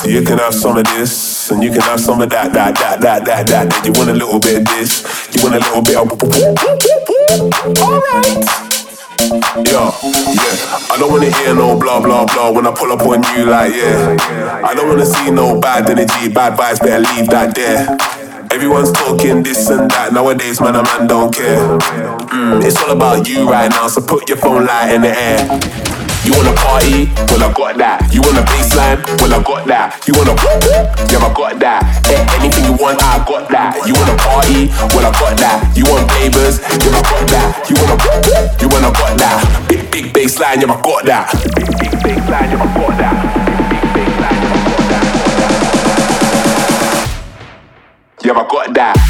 So you can have some of this and you can have some of that, that, that, that, that, that. Then you want a little bit of this, you want a little bit of. Alright. Yeah, yeah. I don't wanna hear no blah blah blah when I pull up on you like yeah. I don't wanna see no bad energy, bad vibes. Better leave that there. Everyone's talking this and that nowadays, man. A man don't care. Mm, it's all about you right now, so put your phone light in the air. You wanna party? Well, I got that. You want a bassline? Well, I got that. You wanna Yeah, I got that. Eh, anything you want, I got that. You wanna party? Well, I got that. You want neighbors? Yeah, I got that. You wanna You wanna got that. Big big bassline, yeah, I got that. Big big bassline, yeah, I got that. Big big bassline, yeah, I got that. Yeah, I got that.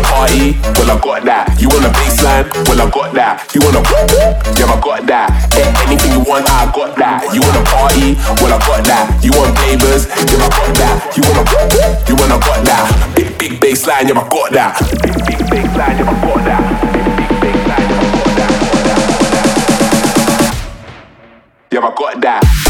Wanna party? Well, I got that. You want a bassline? Well, I got that. You wanna Yeah, I got that. Eh, anything you want, I got that. You wanna party? Well, I got that. You want neighbors? Yeah, I got that. You wanna You wanna got that. Big big bassline, yeah, I got that. Big big bassline, yeah, I got that. Big big bassline, yeah, I got that. Yeah, I got that.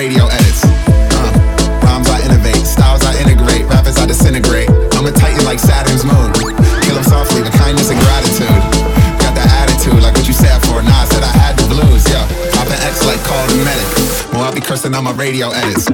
radio edits. Uh, rhymes I innovate, styles I integrate, rappers I disintegrate. I'm a titan like Saturn's moon. Kill them softly with kindness and gratitude. Got that attitude like what you said for. Nah, I said I had the blues, yeah. Poppin' X like call the medic. Well, I'll be cursing on my radio edits.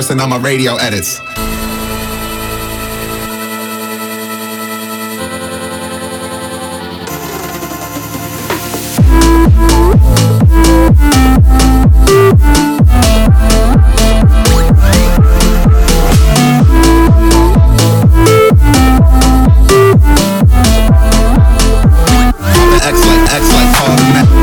person on my radio edits. Excellent, excellent, call the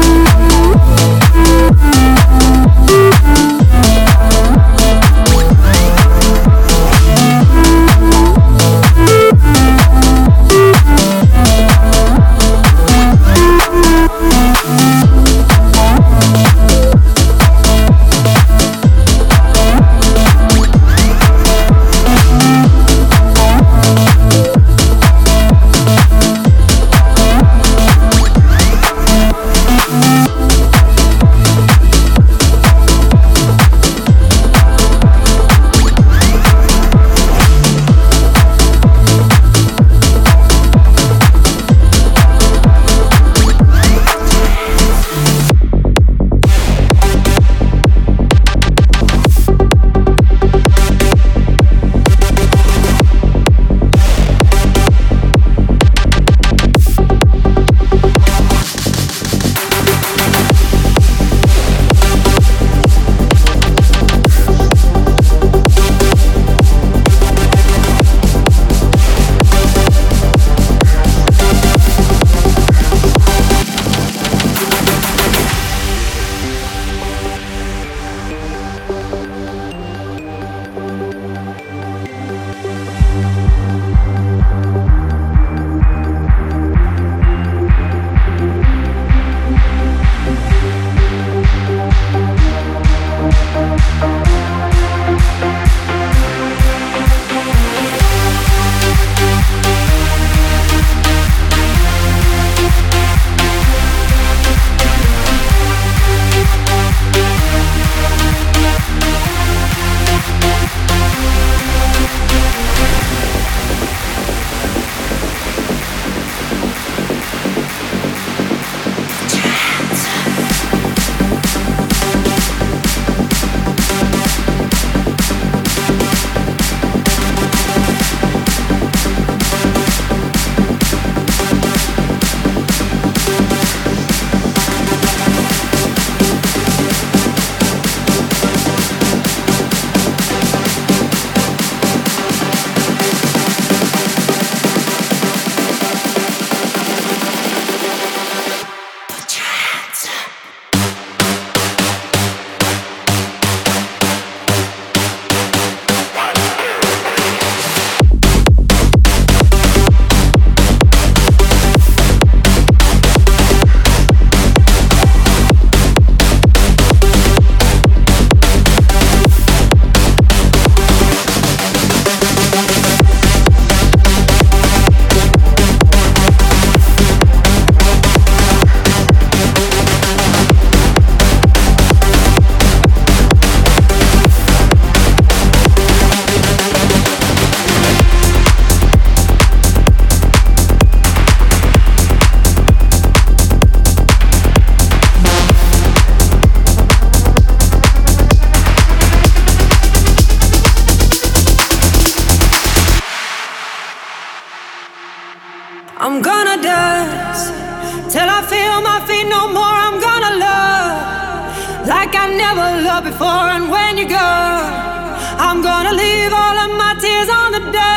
tears on the dance